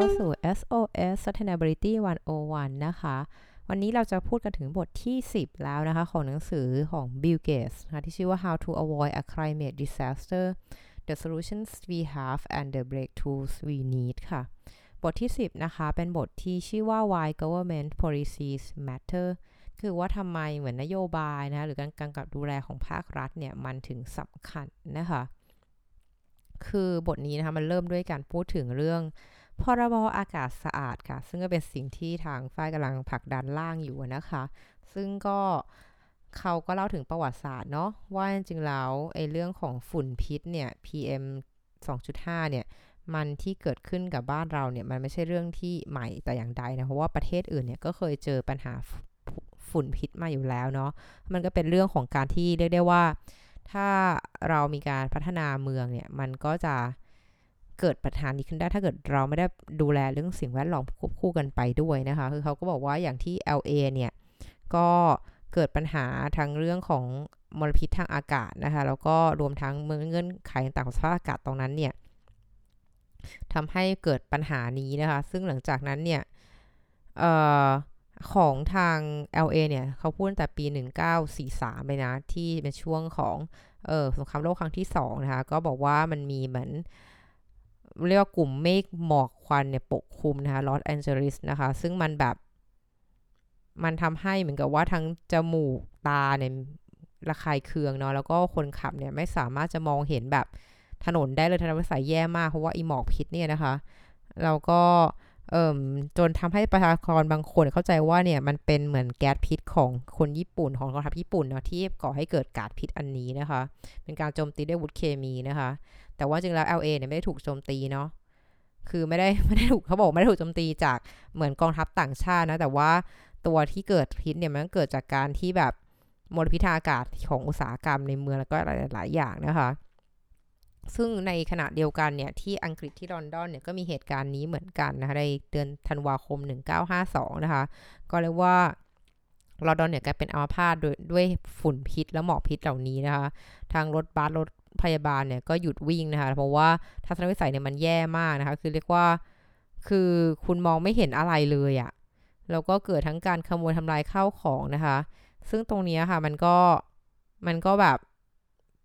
เข้าสู่ SOS Sustainability 101 นะคะ วันนี้เราจะพูดกันถึงบทที่ 10 แล้วนะคะ ของหนังสือของ Bill Gates นะะที่ชื่อว่า How to Avoid a Climate Disaster The Solutions We Have and the Breakthroughs We Need ค่ะ บทที่ 10 นะคะ เป็นบทที่ชื่อว่า Why Government Policies Matter คือว่าทำไมเหมือนนโยบายนะหรือการกำกับดูแลของภาครัฐเนี่ย มันถึงสำคัญนะคะ คือบทนี้นะคะ มันเริ่มด้วยการพูดถึงเรื่อง พรบอากาศสะอาดค่ะ ซึ่งก็เป็นสิ่งที่ทางฝ่ายกำลังผลักดันล่างอยู่นะคะ ซึ่งก็เขาก็เล่าถึงประวัติศาสตร์เนาะว่าจริงๆแล้วไอ้เรื่องของฝุ่นพิษเนี่ย PM 2.5 เนี่ย มันที่เกิดขึ้นกับบ้านเราเนี่ย มันไม่ใช่เรื่องที่ใหม่แต่อย่างใดนะ เพราะว่าประเทศอื่นเนี่ยก็เคยเจอปัญหาฝุ่นพิษมาอยู่แล้วเนาะ มันก็เป็นเรื่องของการที่เรียกได้ว่า ถ้าเรามีการพัฒนาเมืองเนี่ย มันก็จะ เกิดปัญหานี้ขึ้นได้ถ้าเกิดเราไม่ได้ดูแลเรื่องสิ่งแวดล้อมควบคู่กันไปด้วยนะคะ คือเขาก็บอกว่าอย่างที่ LA เนี่ยก็เกิดปัญหาทางเรื่องของมลพิษทางอากาศนะคะ แล้วก็รวมทั้งเมืองเงื่อนไขต่างของสภาพอากาศตรงนั้นเนี่ยทำให้เกิดปัญหานี้นะคะ ซึ่งหลังจากนั้นเนี่ยของทาง LA เนี่ยเขาพูดแต่ปี 1943เลยนะ ที่เป็นช่วงของออสงครามโลกครั้งที่ 2 นะคะ ก็บอกว่ามันมีเหมือน เรียกว่ากลุ่มเมฆหมอกควันเนี่ยปกคลุมนะคะลอสแอนเจลิสนะคะ ซึ่งมันแบบ มันทำให้เหมือนกับว่าทั้งจมูกตาเนี่ยระคายเคืองเนาะแล้วก็คนขับเนี่ยไม่สามารถจะมองเห็นแบบถนนได้เลยทันทีสายแย่มากเพราะว่าอีหมอกพิษเนี่ยนะคะแล้วก็เอ่อจนทำให้ประชากรบางคนเข้าใจว่าเนี่ยมันเป็นเหมือนแก๊สพิษของคนญี่ปุ่นของกองทัพญี่ปุ่นเนาะที่ก่อให้เกิดก๊าซพิษอันนี้นะคะ เป็นการโจมตีด้วยวุธเคมีนะคะ แต่ว่าจริงแล้ว LA เนี่ยไม่ได้ถูกโจมตีเนาะคือไม่ได้ไม่ได้ถูกเขาบอกไม่ได้ถูกโจมตีจากเหมือนกองทัพต่างชาตินะ แต่ว่าตัวที่เกิดพิษเนี่ยมันเกิดจากการที่แบบมลพิษทางอากาศของอุตสาหกรรมในเมืองแล้วก็หลายๆอย่างนะคะ ซึ่งในขณะเดียวกันเนี่ยที่อังกฤษที่ลอนดอนเนี่ยก็มีเหตุการณ์นี้เหมือนกันนะคะในเดือนธันวาคม 1952 นะคะ ก็เรียกว่าลอนดอนเนี่ยกลายเป็นอัมพาตด้วยด้วยฝุ่นพิษและหมอกพิษเหล่านี้นะคะ ทางรถบัสรถ พยาบาลเนี่ยก็หยุดวิ่งนะคะเพราะว่าทัศนวิสัยเนี่ยมันแย่มากนะคะ คือเรียกว่าคือคุณมองไม่เห็นอะไรเลยอะ่ะแล้วก็เกิดทั้งการขโมยทำลายข้าวของนะคะ ซึ่งตรงนี้ค่ะมันก็มันก็แบบ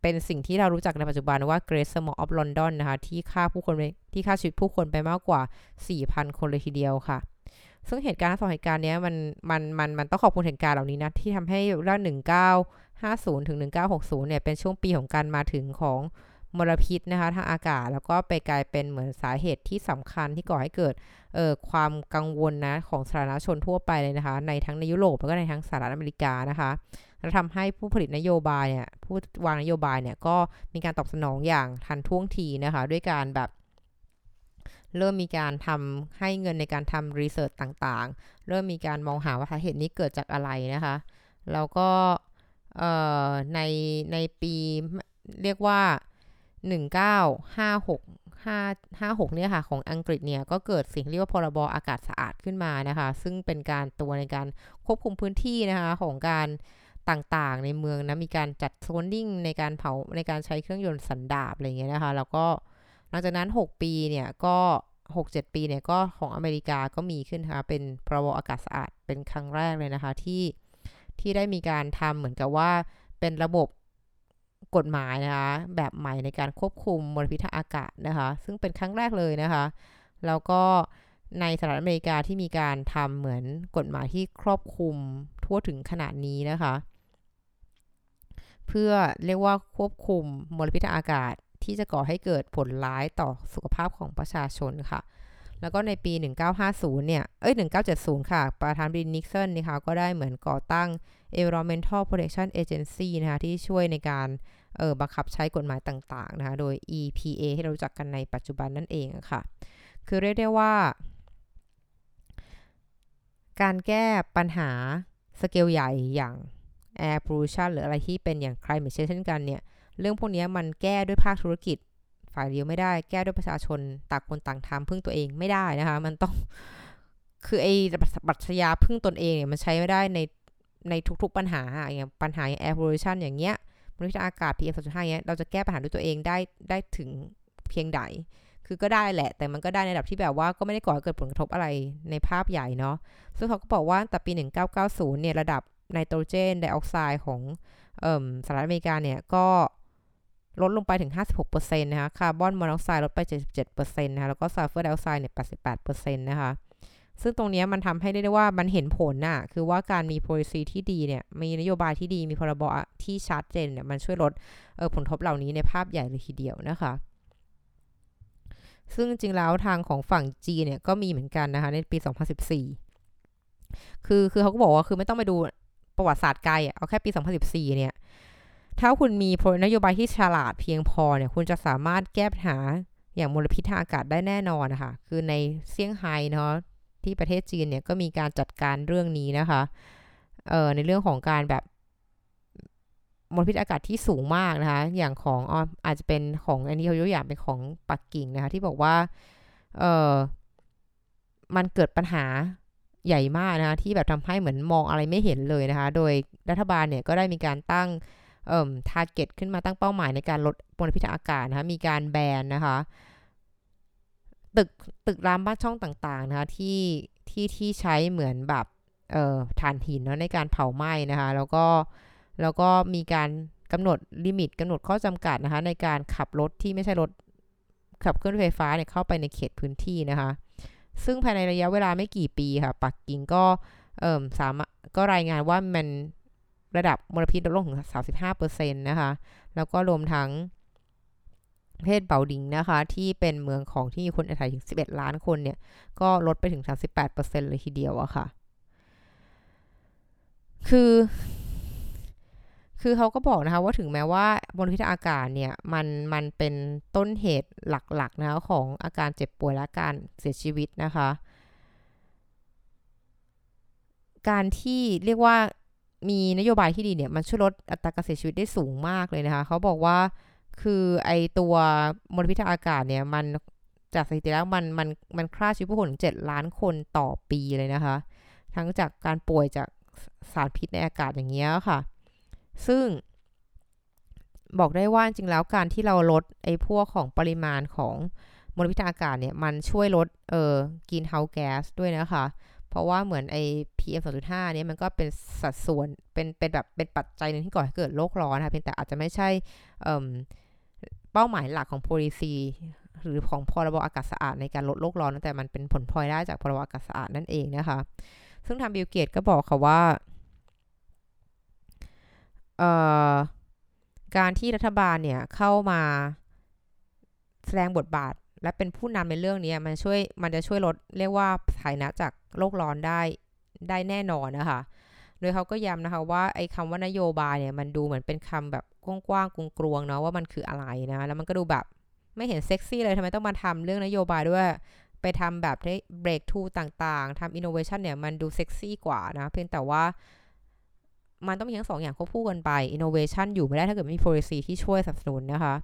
เป็นสิ่งที่เรารู้จักในปัจจุบันว่า Great Small of London นะคะ ที่ฆ่าผู้คนที่ฆ่าชีวิตผู้คนไปมากกว่า 4,000 คนเลยทีเดียวค่ะ ซึ่งเหตุการณ์สองเหตุการณ์นี้มันมันมันมันต้องขอบคุณเหตุการณ์เหล่านี้นะ ที่ทำให้เร่าง 50ถึง1960เนี่ยเป็นช่วงปีของการมาถึงของมลพิษนะคะทางอากาศแล้วก็ไปกลายเป็นเหมือนสาเหตุที่สำคัญที่ก่อให้เกิดเอ่อความกังวลนะของสาธารณชนทั่วไปเลยนะคะ ในทั้งในยุโรปแล้วก็ในทั้งสหรัฐอเมริกานะคะแล้วทำให้ผู้ผลิตนโยบายเนี่ยผู้วางนโยบายเนี่ยก็มีการตอบสนองอย่างทันท่วงทีนะคะ ด้วยการแบบเริ่มมีการทำให้เงินในการทำรีเสิร์ชต่างๆ เริ่มมีการมองหาว่าสาเหตุนี้เกิดจากอะไรนะคะ แล้วก็ ในในปีเรียกว่า 1956 556เนี่ยค่ะ ของอังกฤษเนี่ย ก็เกิดสิ่งเรียกว่าพรบอากาศสะอาดขึ้นมานะคะ ซึ่งเป็นการตัวในการควบคุมพื้นที่นะคะของการต่างๆ ในเมืองนะมีการจัดโซนนิ่งในการเผาในการใช้เครื่องยนต์สันดาบอะไรเงี้ยนะคะ แล้วก็หลังจากนั้น 6 ปีเนี่ยก็6-7 ปีเนี่ยก็ของอเมริกาก็มีขึ้นนะคะเป็นพรบอากาศสะอาดเป็นครั้งแรกเลยนะคะที่ ที่ได้มีการทำเหมือนกับว่าเป็นระบบกฎหมายนะคะแบบใหม่ในการควบคุมมลพิษทางอากาศนะคะซึ่งเป็นครั้งแรกเลยนะคะแล้วก็ในสหรัฐอเมริกาที่มีการทำเหมือนกฎหมายที่ครอบคลุมทั่วถึงขนาดนี้นะคะ เพื่อเรียกว่าควบคุมมลพิษทางอากาศที่จะก่อให้เกิดผลร้ายต่อสุขภาพของประชาชนค่ะ แล้วก็ในปี 1950 เนี่ย เอ้ย 1970 ค่ะ ประธานบิลนิกสันนะคะ ก็ได้เหมือนก่อตั้ง Environmental Protection Agency นะคะ ที่ช่วยในการเออบังคับใช้กฎหมายต่าง ๆ นะคะ โดย EPA ที่เรารู้จักกันในปัจจุบันนั่นเองค่ะ คือเรียกได้ว่า การแก้ปัญหาสเกลใหญ่อย่าง air pollution หรืออะไรที่เป็นอย่าง climate change เช่นกันเนี่ย เรื่องพวกนี้มันแก้ด้วยภาคธุรกิจ ฝ่ายเดียวไม่ได้ แก้ด้วยประชาชนต่างคนต่างทำพึ่งตัวเองไม่ได้นะคะ มันต้องคือไอ้บัตรยาพึ่งตนเองเนี่ยมันใช้ไม่ได้ในในทุกๆปัญหาอย่างปัญหาอย่าง air pollution อย่างเงี้ยมลพิษอากาศ PM 2.5เงี้ยเราจะแก้ปัญหาด้วยตัวเองได้ได้ถึงเพียงใด คือก็ได้แหละ แต่มันก็ได้ในระดับที่แบบว่าก็ไม่ได้ก่อให้เกิดผลกระทบอะไรในภาพใหญ่เนาะซึ่งเขาก็บอกว่าแต่ปี 1990 เนี่ย ระดับไนโตรเจนไดออกไซด์ของสหรัฐอเมริกาเนี่ย ก็ ลดลงไปถึง 56%นะคะ คาร์บอนมอนอกไซด์ลดไป 77%นะคะ แล้วก็ซัลเฟอร์ไดออกไซด์เนี่ย 88%นะคะ ซึ่งตรงนี้มันทำให้ได้ว่ามันเห็นผลน่ะ คือว่าการมี policy ที่ดีเนี่ย มีนโยบายที่ดี มีพรบที่ชัดเจนเนี่ย มันช่วยลดผลทบเหล่านี้ในภาพใหญ่เลยทีเดียวนะคะ ซึ่งจริงแล้วทางของฝั่งจีเนี่ย ก็มีเหมือนกันนะคะ ในปี 2014 คือ คือเขาก็บอกว่า คือไม่ต้องไปดูประวัติศาสตร์ไกลเอาแค่ปี 2014 เนี่ย ถ้าคุณมีนโยบายที่ฉลาดเพียงพอเนี่ย คุณจะสามารถแก้ปัญหาอย่างมลพิษทางอากาศได้แน่นอนนะคะ คือในเซี่ยงไฮ้เนาะที่ประเทศจีนเนี่ยก็มีการจัดการเรื่องนี้นะคะ เอ่อในเรื่องของการแบบมลพิษอากาศที่สูงมากนะคะ อย่างของออาจจะเป็นของอันนี้เขายกอย่างเป็นของปักกิ่งนะคะ ที่บอกว่า เออมันเกิดปัญหาใหญ่มากนะคะที่แบบทำให้เหมือนมองอะไรไม่เห็นเลยนะคะ โดยรัฐบาลเนี่ยก็ได้มีการตั้ง ทาร์เก็ตขึ้นมาตั้งเป้าหมายในการลดมลพิษทางอากาศนะคะมีการแบนนะคะตึกตึกรามบ้านช่องต่างๆนะคะที่ที่ที่ใช้เหมือนแบบเอ่อถ่านหินเนาะในการเผาไหม้นะคะแล้วก็แล้วก็มีการกำหนดลิมิตกำหนดข้อจำกัดนะคะในการขับรถที่ไม่ใช่รถขับเคลื่อนไฟฟ้าเนี่ยเข้าไปในเขตพื้นที่นะคะ ซึ่งภายในระยะเวลาไม่กี่ปีค่ะ ปักกิ่งก็เอ่อสามารถก็รายงานว่ามัน ระดับมลพิษลดลงถึง 35%นะคะ แล้วก็รวมทั้งประเทศเบาดิงนะคะ ที่เป็นเมืองของที่มีคนอาศัยถึง 11 ล้านคนเนี่ย ก็ลดไปถึง 38%เลยทีเดียวอะค่ะ คือคือเขาก็บอกนะคะว่าถึงแม้ว่ามลพิษอากาศเนี่ยมันมันเป็นต้นเหตุหลักๆนะคะของอาการเจ็บป่วยและการเสียชีวิตนะคะ การที่เรียกว่า มีนโยบายที่ดีเนี่ยมันช่วยลดอัตราการเสียชีวิตได้สูงมากเลยนะคะเขาบอกว่าคือไอตัวมลพิษทางอากาศเนี่ยมันจากสถิติแล้วมันมันมันฆ่าชีวิตผู้คนถึงเจ็ดล้านคนต่อปีเลยนะคะ ทั้งจากการป่วยจากสารพิษในอากาศอย่างเงี้ยค่ะ ซึ่งบอกได้ว่าจริงแล้วการที่เราลดไอ้พวกของปริมาณของมลพิษทางอากาศเนี่ยมันช่วยลดเอ่อกินเฮาแก๊สด้วยนะคะ เพราะว่าเหมือนไอ้ PM 2.5เนี่ยมันก็เป็นสัดส่วนเป็นเป็นแบบเป็นปัจจัยหนึ่งที่ก่อให้เกิดโลกร้อนนะคะเพียงแต่อาจจะไม่ใช่เป้าหมายหลักของ policy หรือของพรบอากาศสะอาดในการลดโลกร้อน แต่มันเป็นผลพลอยได้จากพรบอากาศสะอาดนั่นเองนะคะ ซึ่งทางบิลเกตก็บอกค่ะว่าการที่รัฐบาลเนี่ยเข้ามาแสดงบทบาท และเป็นผู้นำในเรื่องนี้มันช่วยมันจะช่วยลดเรียกว่าฐายนะจาก โลกร้อนได้ได้แน่นอนนะคะ โดยเขาก็ย้ำนะคะว่าไอ้คำว่านโยบายเนี่ยมันดูเหมือนเป็นคำแบบกว้างๆกลวงๆเนาะว่ามันคืออะไรนะ แล้วมันก็ดูแบบไม่เห็นเซ็กซี่เลยทำไมต้องมาทำเรื่องนโยบายด้วย ไปทำแบบที่ breakthrough ต่างๆทำอินโนเวชันเนี่ยมันดูเซ็กซี่กว่านะ เพียงแต่ว่ามันต้องมีทั้งสองอย่างควบคู่กันไปอินโนเวชันอยู่ไม่ได้ถ้าเกิดไม่มี policy ที่ช่วยสนับสนุนนะคะ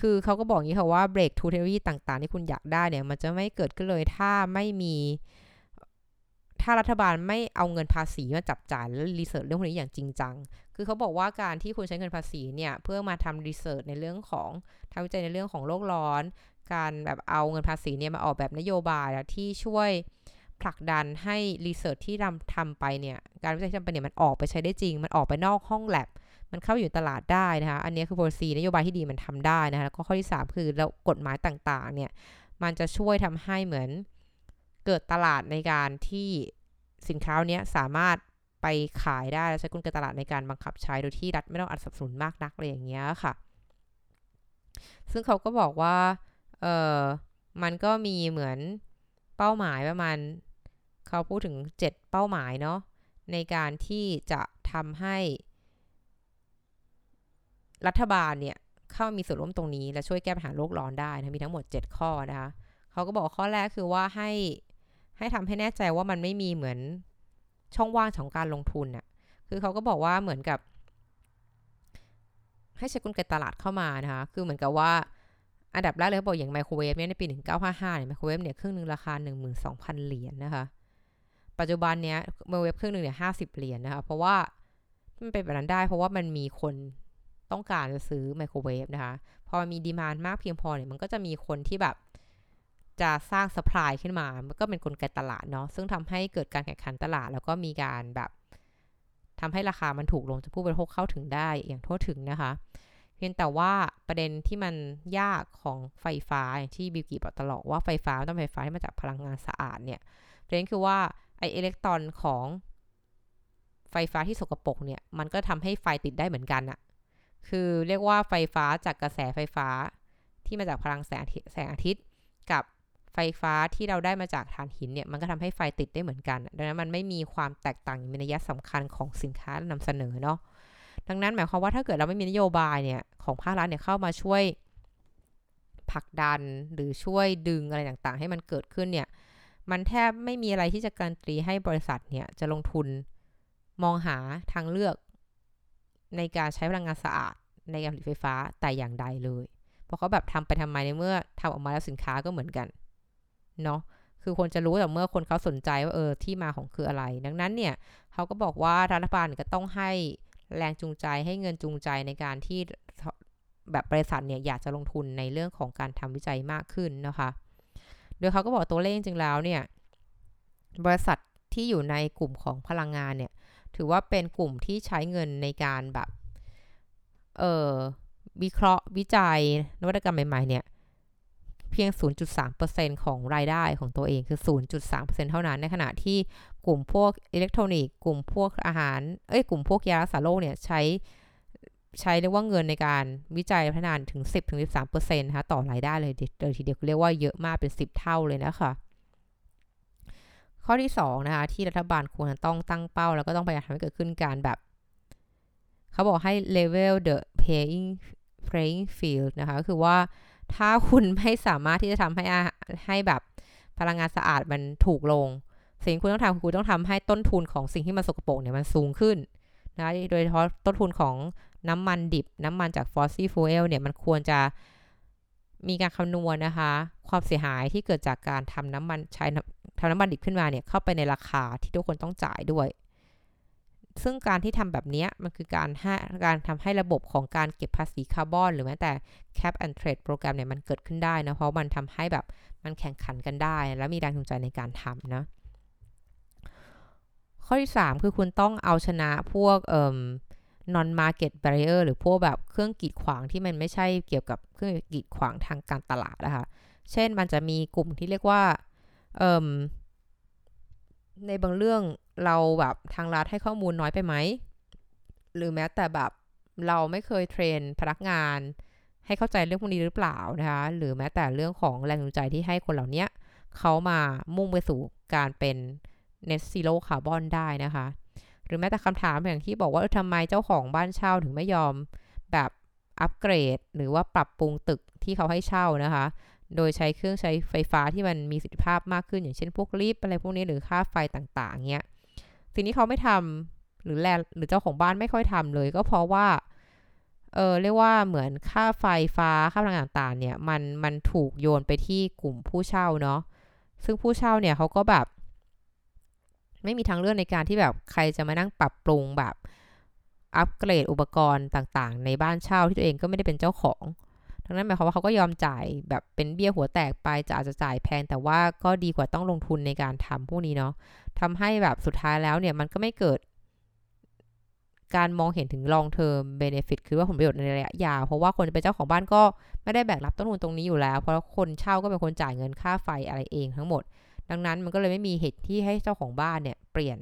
คือเขาก็บอกอย่างนี้ค่ะว่า breakthrough theory ต่างๆ ที่คุณอยากได้เนี่ย มันจะไม่เกิดขึ้นเลยถ้าไม่มี ถ้ารัฐบาลไม่เอาเงินภาษีมาจับจ่ายและ research เรื่องพวกนี้อย่างจริงจัง คือเขาบอกว่าการที่คุณใช้เงินภาษีเนี่ยเพื่อมาทำรีเสิร์ชในเรื่องของทำวิจัยในเรื่องของโลกร้อน การแบบเอาเงินภาษีเนี่ยมาออกแบบนโยบายที่ช่วยผลักดันให้รีเสิร์ชที่ทำทำไปเนี่ยการวิจัยที่ทำไปเนี่ยมันออกไปใช้ได้จริง มันออกไปนอกห้องแลบมันเข้าอยู่ตลาดได้นะคะ อันนี้คือ policy นโยบายที่ดีมันทำได้นะคะแล้วก็ข้อที่ 3 คือแล้วกฎหมายต่างๆเนี่ยมันจะช่วยทำให้เหมือน เกิดตลาดในการที่สินค้าเนี้ยสามารถไปขายได้และใช้กลไกตลาดในการบังคับใช้โดยที่รัฐไม่ต้องอัดสับสนุนมากนักเลยอย่างเงี้ยค่ะ ซึ่งเขาก็บอกว่า เออมันก็มีเหมือนเป้าหมายประมาณเขาพูดถึง 7 เป้าหมายเนาะในการที่จะทำให้ รัฐบาลเนี่ยเข้ามีส่วนร่วมตรงนี้ และช่วยแก้ปัญหาโลกร้อนได้นะมีทั้งหมด 7 ข้อนะคะเขาก็บอกข้อแรกคือว่าให้ ให้ทำให้แน่ใจว่ามันไม่มีเหมือนช่องว่างของการลงทุนน่ะ คือเขาก็บอกว่าเหมือนกับ ให้ใช้กลไกตลาดเข้ามานะคะ คือเหมือนกับว่าอันดับแรกเลยเขาบอกอย่างไมโครเวฟเนี่ยในปี 1955เนี่ยไมโครเวฟเนี่ยเครื่องนึงราคา 12,000 เหรียญนะคะ ปัจจุบันเนี้ยไมโครเวฟเครื่องนึงเนี่ย50 เหรียญนะคะ เพราะว่ามันเป็นแบบนั้นได้ เพราะว่ามันมีคนต้องการจะซื้อไมโครเวฟนะคะ พอมีดีมานมากเพียงพอเนี่ยมันก็จะมีคนที่แบบ จะสร้างสป라이ขึ้นมา มันก็เป็นนกลไกตลาดเนาะ ซึ่งทำให้เกิดการแข่งขันตลาด แล้วก็มีการแบบทำให้ราคามันถูกลงจะผู้บริโภคเข้าถึงได้อย่างทั่วถึงนะคะ เพียงแต่ว่าประเด็นที่มันยากของไฟฟ้าที่บิวกี้บอกตลอดว่าไฟฟ้าต้องไฟฟ้าที่มาจากพลังงานสะอาดเนี่ยประเด็นคือว่าไออิเล็กตรอนของไฟฟ้าที่สกปรกเนี่ยมันก็ทำให้ไฟติดได้เหมือนกันอะคือเรียกว่าไฟฟ้าจากกระแสไฟฟ้าที่มาจากพลังแสงแสงอาทิตย์กับ ฟฟ้าที่เราได้มาจากถ่านหินเนี่ยมันก็ทำให้ไฟติดได้เหมือนกัน ดังนั้นมันไม่มีความแตกต่างมีนัยสำคัญของสินค้านำเสนอเนาะดังนั้นหมายความว่าถ้าเกิดเราไม่มีนโยบายเนี่ยของภาครัฐเนี่ยเข้ามาช่วยผลักดันหรือช่วยดึงอะไรต่างๆ ให้มันเกิดขึ้นเนี่ยมันแทบไม่มีอะไรที่จะการันตีให้บริษัทเนี่ยจะลงทุนมองหาทางเลือกในการใช้พลังงานสะอาดในการผลิตไฟฟ้าแต่อย่างใดเลย เพราะเขาแบบทำไปทำไมในเมื่อทำออกมาแล้วสินค้าก็เหมือนกัน เนาะคือคนจะรู้แต่เมื่อคนเขาสนใจว่าเออที่มาของคืออะไร ดังนั้นเนี่ยเขาก็บอกว่ารัฐบาลก็ต้องให้แรงจูงใจให้เงินจูงใจในการที่แบบบริษัทเนี่ยอยากจะลงทุนในเรื่องของการทำวิจัยมากขึ้นนะคะ โดยเขาก็บอกตัวเลขจริงแล้วเนี่ย บริษัทที่อยู่ในกลุ่มของพลังงานเนี่ย ถือว่าเป็นกลุ่มที่ใช้เงินในการแบบ เออวิเคราะห์วิจัยนวัตกรรมใหม่ ๆ เนี่ย เพียง 0.3%ของรายได้ของตัวเองคือ 0.3%เท่านั้น ในขณะที่กลุ่มพวกอิเล็กทรอนิกส์ กลุ่มพวกอาหาร เอ้ย กลุ่มพวกยารักษาโรคเนี่ยใช้ใช้เรียกว่าเงินในการวิจัยพัฒนาถึง 10-13%นะคะต่อรายได้เลยเดยทีเดียวเรียกว่าเยอะมากเป็น 10 เท่าเลยนะคะข้อที่2นะคะที่รัฐบาลควรต้องตั้งเป้า แล้วก็ต้องพยายามทำให้เกิดขึ้นการแบบ เขาบอกให้ level the paying playing field นะคะก็คือว่า ถ้าคุณไม่สามารถที่จะทำให้ให้แบบพลังงานสะอาดมันถูกลง สิ่งคุณต้องทำคุณต้องทำให้ต้นทุนของสิ่งที่มันสกปรกเนี่ยมันสูงขึ้นนะโดยเฉพาะต้นทุนของน้ำมันดิบ น้ำมันจาก fossil fuel เนี่ยมันควรจะมีการคำนวณนะคะ ความเสียหายที่เกิดจากการทำน้ำมันใช้ทำน้ำมันดิบขึ้นมาเนี่ยเข้าไปในราคาที่ทุกคนต้องจ่ายด้วย ซึ่งการที่ทำแบบนี้มันคือการให้การทำให้ระบบของการเก็บภาษีคาร์บอน หรือแม้แต่ cap and trade program เนี่ยมันเกิดขึ้นได้นะ เพราะมันทำให้แบบมันแข่งขันกันได้ และมีแรงจูงใจในการทำนะข้อที่ 3 คือคุณต้องเอาชนะพวกเอ่อ non market barrier หรือพวกแบบเครื่องกีดขวางที่มันไม่ใช่เกี่ยวกับเครื่องกีดขวางทางการตลาดนะคะ เช่นมันจะมีกลุ่มที่เรียกว่าเอ่อในบางเรื่อง เราแบบทางรัฐให้ข้อมูลน้อยไปไหม หรือแม้แต่แบบเราไม่เคยเทรนพนักงาน ให้เข้าใจเรื่องพวกนี้หรือเปล่านะคะ หรือแม้แต่เรื่องของแรงจูงใจที่ให้คนเหล่านี้เขามามุ่งไปสู่การเป็น net zero carbon ได้นะคะ หรือแม้แต่คำถามอย่างที่บอกว่าทำไมเจ้าของบ้านเช่าถึงไม่ยอมแบบอัปเกรด หรือว่าปรับปรุงตึกที่เขาให้เช่านะคะ โดยใช้เครื่องใช้ไฟฟ้าที่มันมีประสิทธิภาพมากขึ้น อย่างเช่นพวกรีบอะไรพวกนี้หรือค่าไฟต่างๆเงี้ย สิ่งที่เขาไม่ทำหรือแลหรือเจ้าของบ้านไม่ค่อยทำเลย ก็เพราะว่า เออเรียกว่าเหมือนค่าไฟฟ้าค่าพลังงานต่างๆ เนี่ย มันมันถูกโยนไปที่กลุ่มผู้เช่าเนาะซึ่งผู้เช่าเนี่ยเขาก็แบบ ไม่มีทางเลือกในการที่แบบใครจะมานั่งปรับปรุงแบบอัปเกรดอุปกรณ์ต่างๆ ในบ้านเช่าที่ตัวเองก็ไม่ได้เป็นเจ้าของ ดังนั้นหมายความว่าเขาก็ยอมจ่ายแบบเป็นเบี้ยหัวแตกไปจะอาจจะจ่ายแพงแต่ว่าก็ดีกว่าต้องลงทุนในการทำพวกนี้เนาะทำให้แบบสุดท้ายแล้วเนี่ยมันก็ไม่เกิด การมองเห็นถึง long term benefit คือว่าผลประโยชน์ในระยะยาว เพราะว่าคนเป็นเจ้าของบ้านก็ไม่ได้แบกรับต้นทุนตรงนี้อยู่แล้ว เพราะคนเช่าก็เป็นคนจ่ายเงินค่าไฟอะไรเองทั้งหมด ดังนั้นมันก็เลยไม่มีเหตุที่ให้เจ้าของบ้านเนี่ยเปลี่ยน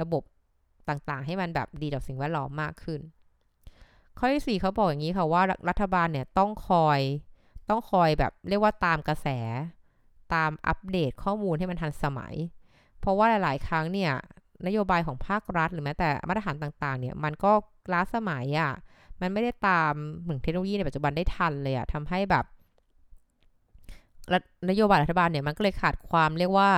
ระบบต่างๆ ให้มันแบบดีต่อสิ่งแวดล้อมมากขึ้น ข้อที่ 4เขาบอกอย่างนี้ค่ะว่ารัฐบาลเนี่ยต้องคอย ต้องคอยแบบเรียกว่าตามกระแส ตามอัปเดตข้อมูลให้มันทันสมัย เพราะว่าหลาย ๆ ครั้งเนี่ยนโยบายของภาครัฐ หรือแม้แต่มาตรฐานต่าง ๆ เนี่ยมันก็ล้าสมัยอะ่ะ มันไม่ได้ตามเหมือนเทคโนโลยีในปัจจุบันได้ทันเลยอะ่ะทำให้แบบนโยบายรัฐบาลเนี่ยมันก็เลยขาดความเรียกว่า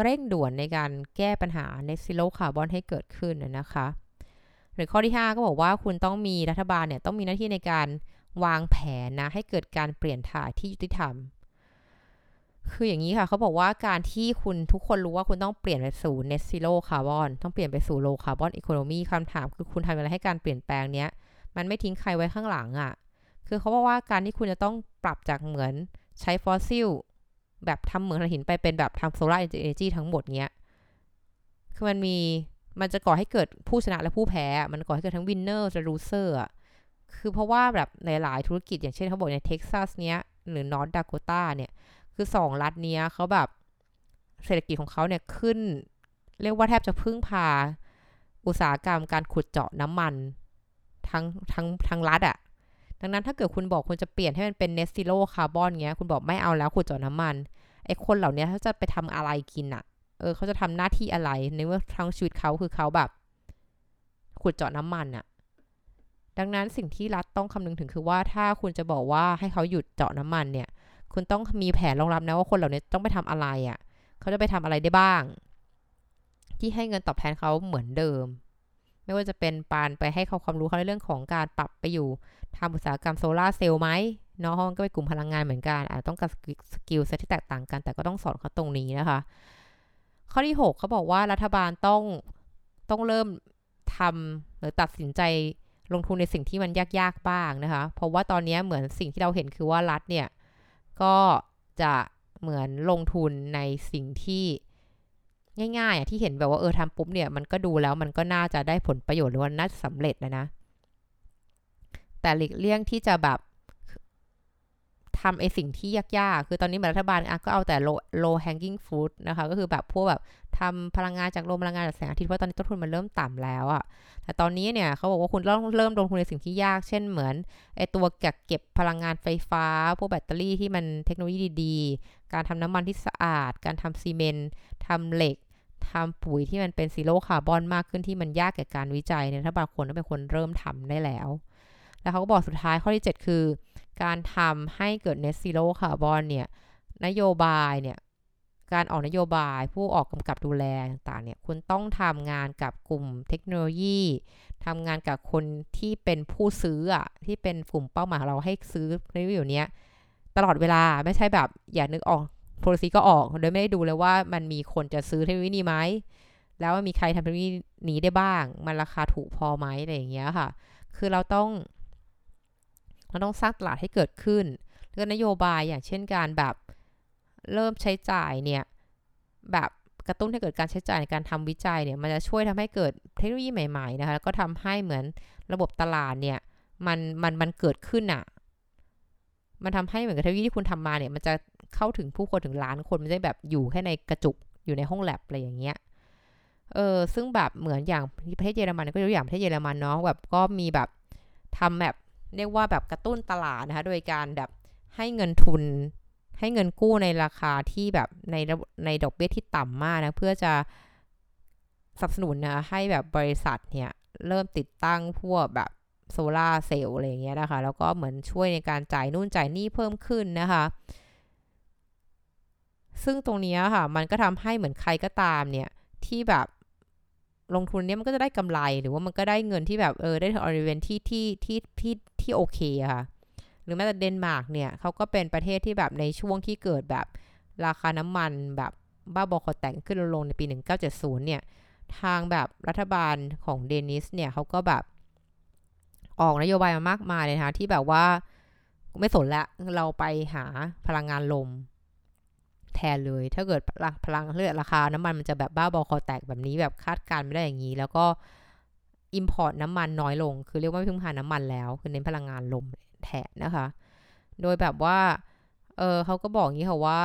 เร่งด่วนในการแก้ปัญหา net zero carbon ให้เกิดขึ้นนะคะ หรือข้อที่ 5 ก็บอกว่าคุณต้องมีรัฐบาลเนี่ยต้องมีหน้าที่ในการวางแผนนะให้เกิดการเปลี่ยนถ่ายที่ยุติธรรม คืออย่างนี้ค่ะเขาบอกว่าการที่คุณทุกคนรู้ว่าคุณต้องเปลี่ยนไปสู่ net zero carbon ต้องเปลี่ยนไปสู่ low carbon economy คำถามคือคุณทำอะไรให้การเปลี่ยนแปลงเนี้ยมันไม่ทิ้งใครไว้ข้างหลังอะ่ะ คือเขาบอกว่าการที่คุณจะต้องปรับจากเหมือนใช้ฟอสซิลแบบทำเหมืองถ่านหินไปเป็นแบบทำ solar energy ทั้งหมดเนี้ย คือมันมี มันจะก่อให้เกิดผู้ชนะและผู้แพ้ มันก่อให้เกิดทั้ง winner และ loser คือเพราะว่าแบบในหลายธุรกิจอย่างเช่นเขาบอกในเท็กซัสเนี้ย หรือนอร์ทดาโกตาเนี่ย คือสองรัฐเนี้ยเขาแบบเศรษฐกิจของเขาเนี่ยขึ้น เรียกว่าแทบจะพึ่งพา อุตสาหกรรมการขุดเจาะน้ำมัน ทั้งทั้งทั้งรัฐอะดังนั้นถ้าเกิดคุณบอกคุณจะเปลี่ยนให้มันเป็น net zero carbon เงี้ย คุณบอกไม่เอาแล้วขุดเจาะน้ำมันไอ้คนเหล่านี้เขาจะไปทำอะไรกินอะ เออเขาจะทำหน้าที่อะไร ในเมื่อทั้งชีวิตเขาคือเขาแบบขุดเจาะน้ำมันอะดังนั้นสิ่งที่รัฐต้องคำนึงถึงคือว่าถ้าคุณจะบอกว่าให้เขาหยุดเจาะน้ำมันเนี่ย คุณต้องมีแผนรองรับนะว่าคนเหล่านี้ต้องไปทำอะไรอะ่ะ เขาจะไปทำอะไรได้บ้าง ที่ให้เงินตอบแทนเขาเหมือนเดิม ไม่ว่าจะเป็นผ่านไปให้เขาความรู้เขาในเรื่องของการปรับไปอยู่ทำอุตสาหกรรมโซลาร์เซลล์ไหมเนาะมันก็เป็นกลุ่มพลังงานเหมือนกันอาจต้องการ skill set ที่แตกต่างกัน แต่ก็ต้องสอนเขาตรงนี้นะคะ ข้อที่ 6เขาบอกว่ารัฐบาลต้องต้องเริ่มทำหรือตัดสินใจลงทุนในสิ่งที่มันยากๆบ้างนะคะ เพราะว่าตอนนี้เหมือนสิ่งที่เราเห็นคือว่ารัฐเนี่ย ก็จะเหมือนลงทุนในสิ่งที่ง่ายๆที่เห็นแบบว่าเออทำปุ๊บเนี่ยมันก็ดูแล้วมันก็น่าจะได้ผลประโยชน์หรือว่าน่าสำเร็จนะนะ แต่หลีกเลี่ยงที่จะแบบ ทำไอสิ่งที่ยากๆ คือตอนนี้รัฐบาลอะก็เอาแต่ low low hanging fruit นะคะ ก็คือแบบพวกแบบทำพลังงานจากโรงพลังงานจากแสงอาทิตย์เพราะตอนนี้ต้นทุนมันเริ่มต่ำแล้วอะแต่ตอนนี้เนี่ยเขาบอกว่าคุณต้องเริ่มลงทุนในสิ่งที่ยาก เช่นเหมือนไอตัวกักเก็บพลังงานไฟฟ้า พวกแบตเตอรี่ที่มันเทคโนโลยีดีๆ การทำน้ำมันที่สะอาด การทำซีเมนต์ทำเหล็กทำปุ๋ยที่มันเป็น zero carbon มากขึ้นที่มันยากแก่การวิจัยเนี่ยภาครัฐควรต้องเป็นคนเริ่มทำได้แล้ว แล้วเขาก็บอกสุดท้ายข้อที่ 7 คือ การทำให้เกิด net zero carbon เนี่ยนโยบายเนี่ยการออกนโยบายผู้ออกกำกับดูแลต่างๆเนี่ยคุณต้องทำงานกับกลุ่มเทคโนโลยีทำงานกับคนที่เป็นผู้ซื้ออะที่เป็นกลุ่มเป้าหมายเราให้ซื้อในวิดีโอนี้ตลอดเวลาไม่ใช่แบบ อย่านึกออกโ o l i c y ก็ออก โดยไม่ได้ดูเลยว่ามันมีคนจะซื้อเทคโนโลยีนี้ไหม แล้วมีใครทำเทคโนโลยีนี้ได้บ้าง มันราคาถูกพอไหมอะไรอย่างเงี้ยค่ะ คือเราต้อง เราต้องสร้างตลาดให้เกิดขึ้นแล้วนโยบายอย่างเช่นการแบบเริ่มใช้จ่ายเนี่ยแบบกระตุ้นให้เกิดการใช้จ่ายในการทำวิจัยเนี่ยมันจะช่วยทำให้เกิดเทคโนโลยีใหม่ๆนะคะแล้วก็ทำให้เหมือนระบบตลาดเนี่ยมันมันมันเกิดขึ้นอะ่ะมันทำให้เหมือนกับเทคโนโลยีที่คุณทำมาเนี่ยมันจะเข้าถึงผู้คนถึงล้านคนไม่ได้แบบอยู่แค่ในกระจุกอยู่ในห้องแลบอะไรอย่างเงี้ยเออซึ่งแบบเหมือนอย่างประเทศเยอรมันก็ยกอย่างประเทศเยอรมันเนาะแบบก็มีแบบทำแบบ เรียกว่าแบบกระตุ้นตลาดนะคะ โดยการแบบให้เงินทุน ให้เงินกู้ในราคาที่แบบในในดอกเบี้ยที่ต่ำมากนะ เพื่อจะสนับสนุนนะให้แบบบริษัทเนี่ยเริ่มติดตั้งพวกแบบโซลาเซลล์อะไรเงี้ยนะคะ แล้วก็เหมือนช่วยในการจ่ายนู่นจ่ายนี่เพิ่มขึ้นนะคะ ซึ่งตรงนี้ค่ะ มันก็ทำให้เหมือนใครก็ตามเนี่ยที่แบบ ลงทุนเนี้ยมันก็จะได้กำไรหรือว่ามันก็ได้เงินที่แบบเออได้ revenue ที่ที่ที่ที่ที่โอเคค่ะ หรือแม้แต่เดนมาร์กเนี่ยเขาก็เป็นประเทศที่แบบในช่วงที่เกิดแบบราคาน้ำมันแบบบ้าบอคอแตกขึ้นลงในปี 1970 เนี่ย ทางแบบรัฐบาลของ Danish เนี่ยเขาก็แบบออกนโยบายมามากมายเลยนะคะที่แบบว่าไม่สนละเราไปหาพลังงานลม แทนเลย ถ้าเกิดพลังเลือดราคา น้ำมันมันจะแบบบ้าบอคอแตกแบบนี้แบบคาดการไม่ได้อย่างนี้ แล้วก็ import น้ำมันน้อยลง คือเรียกว่าไม่พึ่งพาน้ำมันแล้ว คือเน้นพลังงานลมแทนนะคะ โดยแบบว่าเออเขาก็บอกอย่างนี้ค่ะว่า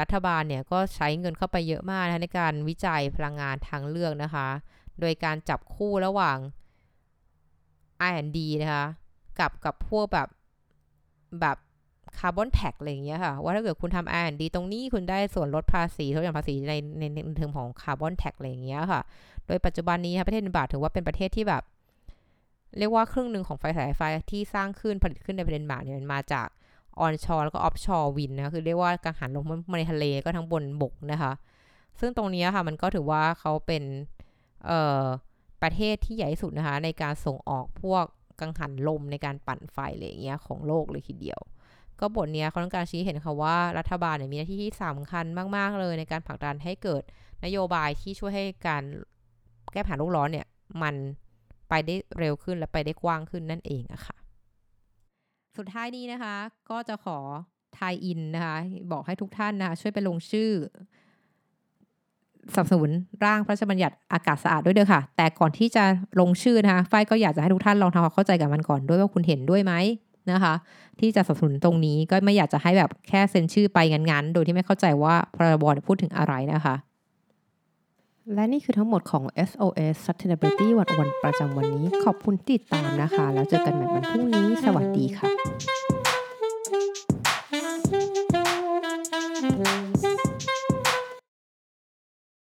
รัฐบาลเนี่ยก็ใช้เงินเข้าไปเยอะมากนะในการวิจัยพลังงานทางเลือกนะคะ โดยการจับคู่ระหว่าง R&D นะคะ กับกับพวกแบบแบบ carbon tax อะไรอย่างเงี้ยค่ะ ว่าถ้าเกิดคุณทำ R&D ตรงนี้คุณได้ส่วนลดภาษีลดหย่อนภาษีในในเทอมของ carbon tax อะไรอย่างเงี้ยค่ะ โดยปัจจุบันนี้ประเทศเดนมาร์กถือว่าเป็นประเทศที่แบบ เรียกว่าครึ่งหนึ่งของไฟสายไฟที่สร้างขึ้นผลิตขึ้นในประเทศเดนมาร์กเนี่ยมันมาจาก onshore แล้วก็ offshore wind นะคือเรียกว่ากังหันลมมาในทะเลก็ทั้งบนบกนะคะ ซึ่งตรงนี้ค่ะมันก็ถือว่าเขาเป็นเอ่อประเทศที่ใหญ่สุดนะคะในการส่งออกพวกกังหันลมในการปั่นไฟอะไรอย่างเงี้ยของโลกเลยทีเดียว ก็บทนี้เขาต้องการชี้เห็นค่ะว่ารัฐบาลเนี่ยมีหน้าที่ที่สำคัญมาก ๆ เลยในการผลักดันให้เกิดนโยบายที่ช่วยให้การแก้ปัญหาโลกร้อนเนี่ย มันไปได้เร็วขึ้นและไปได้กว้างขึ้นนั่นเองอะค่ะ สุดท้ายนี้นะคะ ก็จะขอทายอินนะคะ บอกให้ทุกท่านนะคะ ช่วยไปลงชื่อสนับสนุนร่างพระราชบัญญัติอากาศสะอาดด้วยเด้อค่ะ แต่ก่อนที่จะลงชื่อนะคะ ฝ้ายก็อยากจะให้ทุกท่านลองทำความเข้าใจกับมันก่อนด้วยว่าคุณเห็นด้วยไหม นะคะ ที่จะสนับสนุนตรงนี้ก็ไม่อยากจะให้แบบแค่เซ็นชื่อไปงั้นๆ โดยที่ไม่เข้าใจว่าพรบพูดถึงอะไรนะคะ และนี่คือทั้งหมดของ SOS Sustainability วันวันประจำวันนี้ ขอบคุณติดตามนะคะ แล้วเจอกันใหม่วันพรุ่งนี้ สวัสดีค่ะ